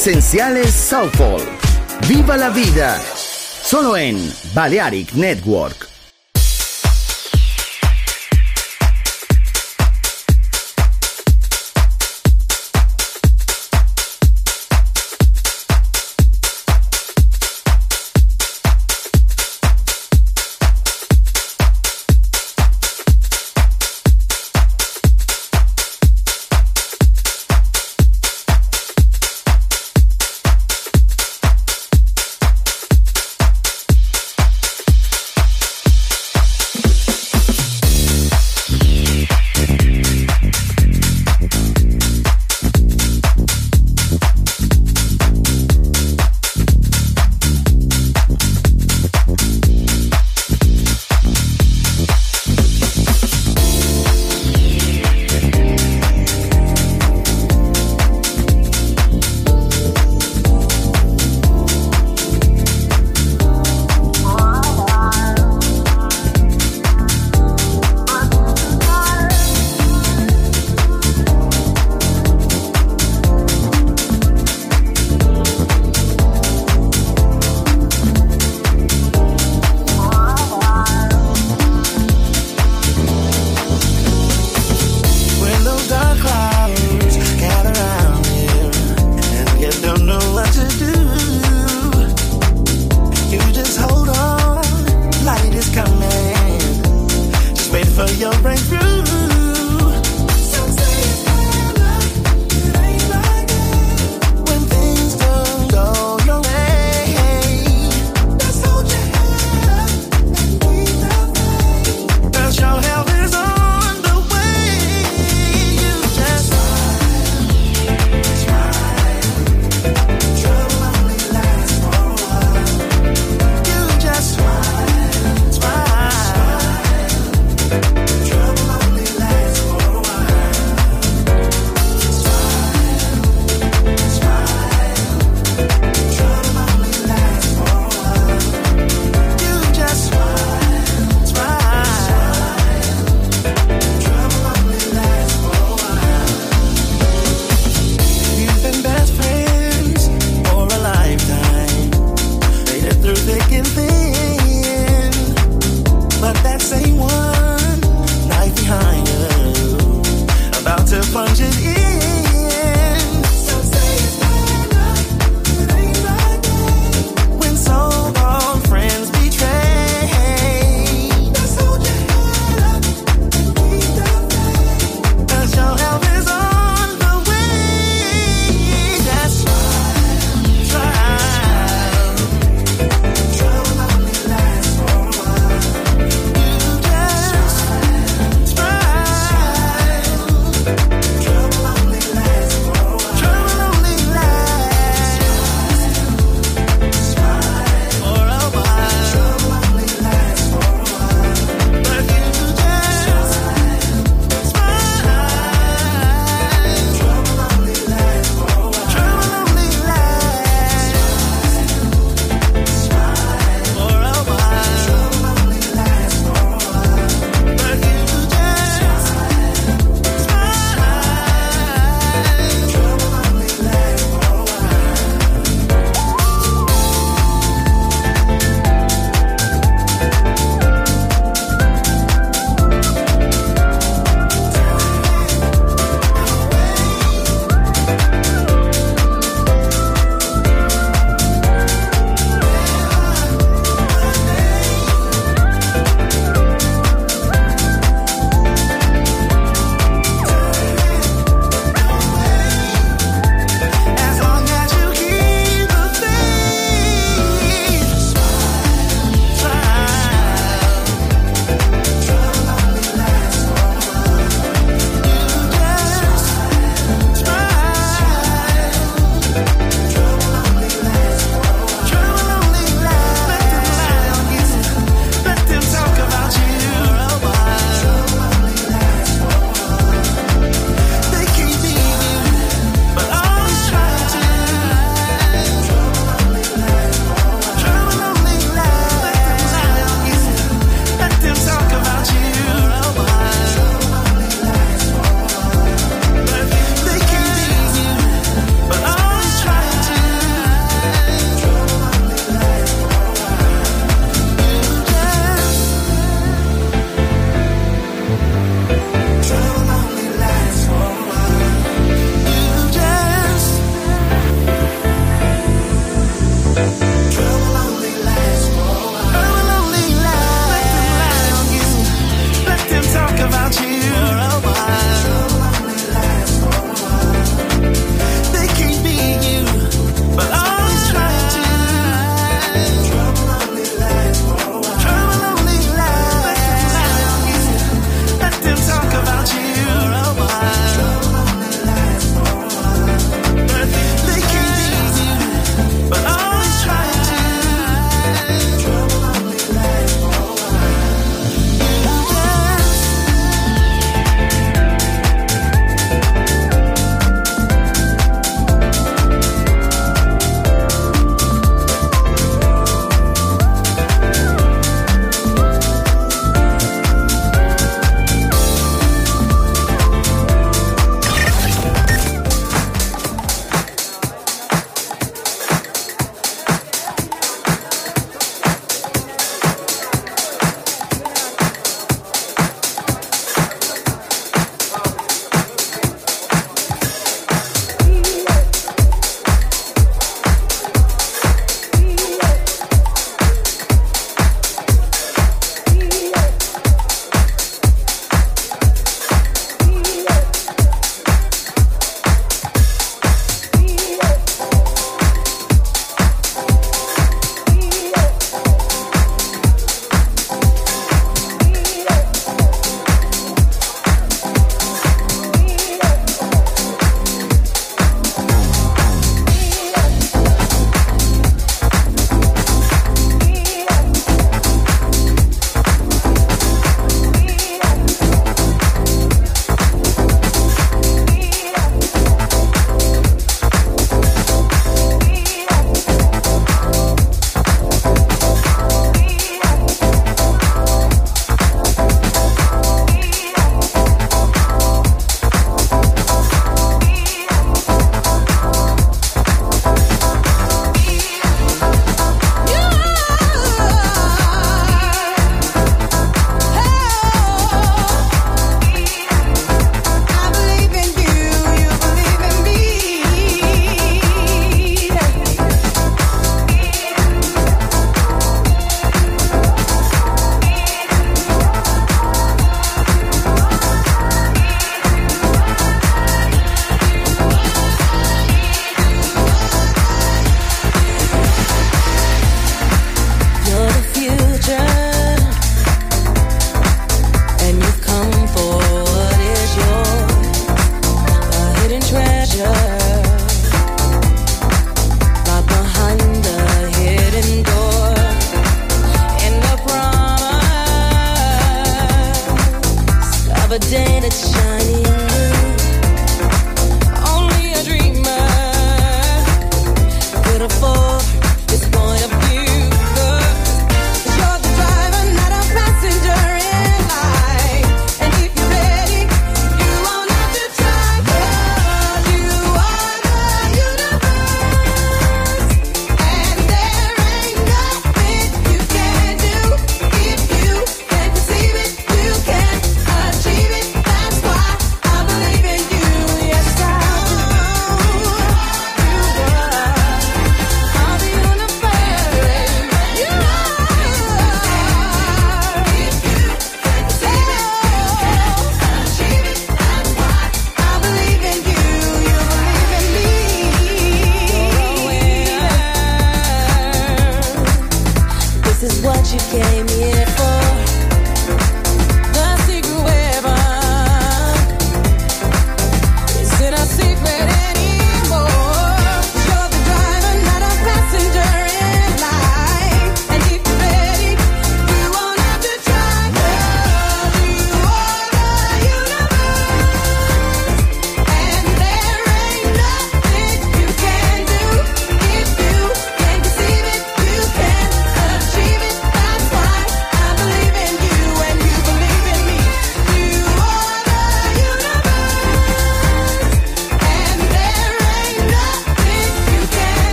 Esenciales Soulful. Viva la vida. Solo en Balearic Network.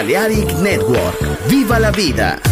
Balearic Network. ¡Viva la vida!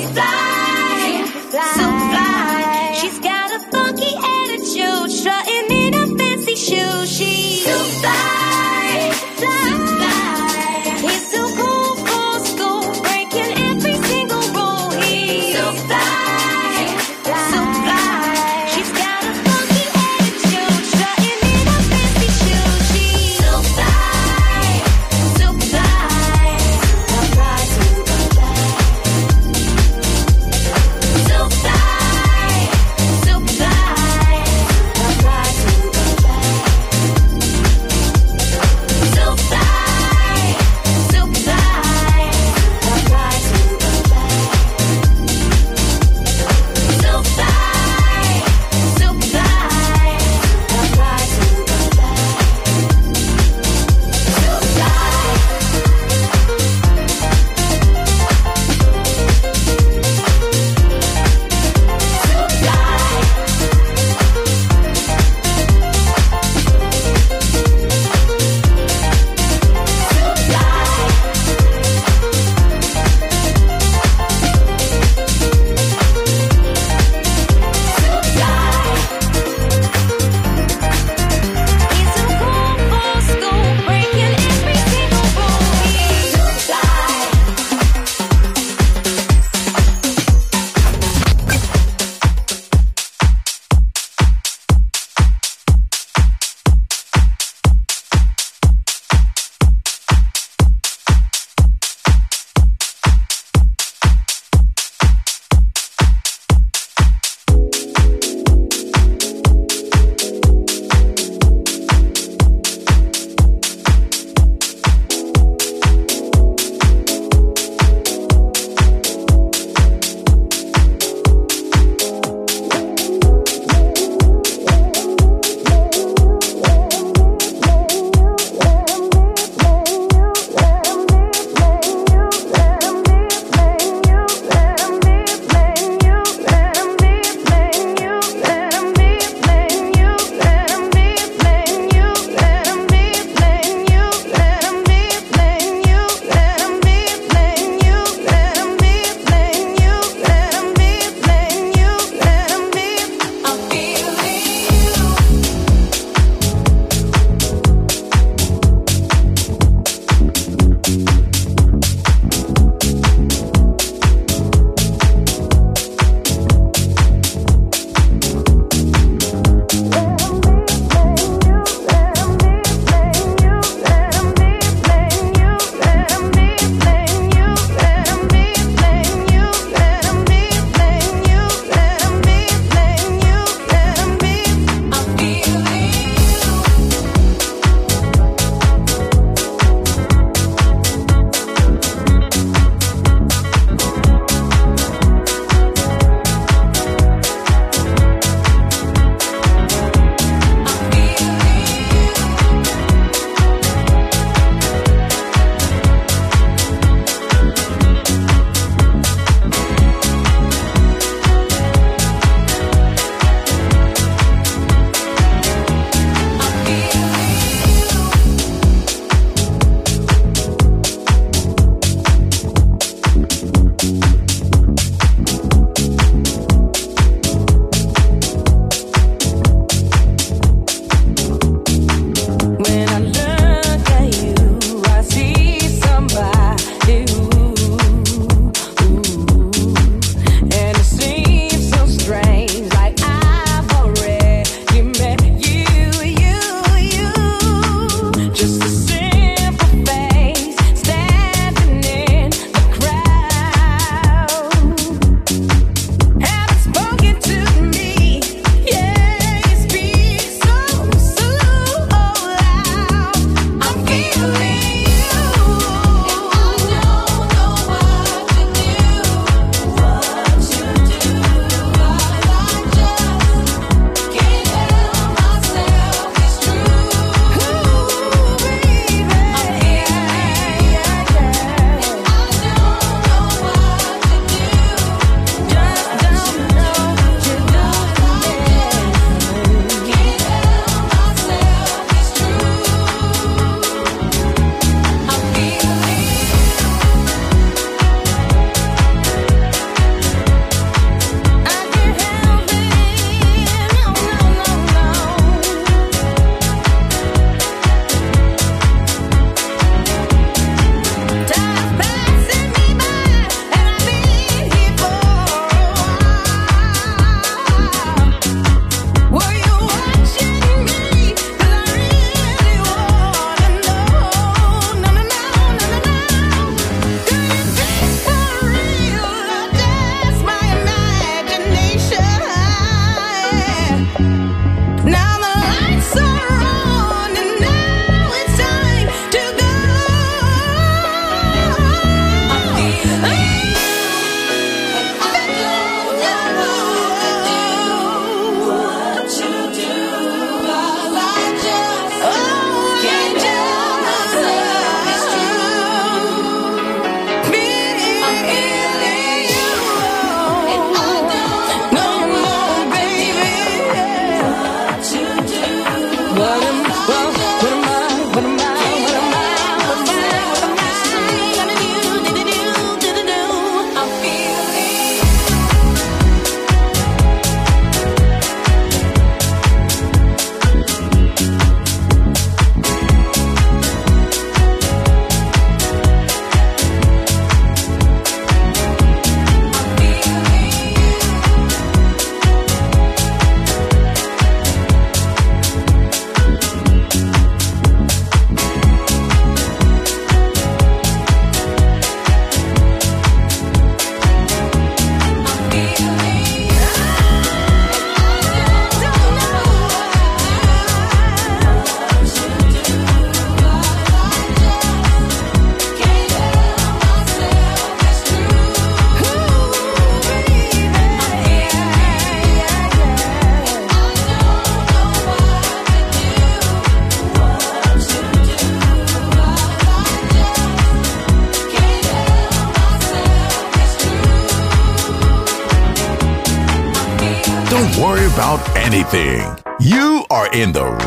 Stop.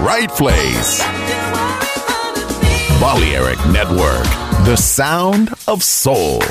Right place. Balearic Network, the sound of soul.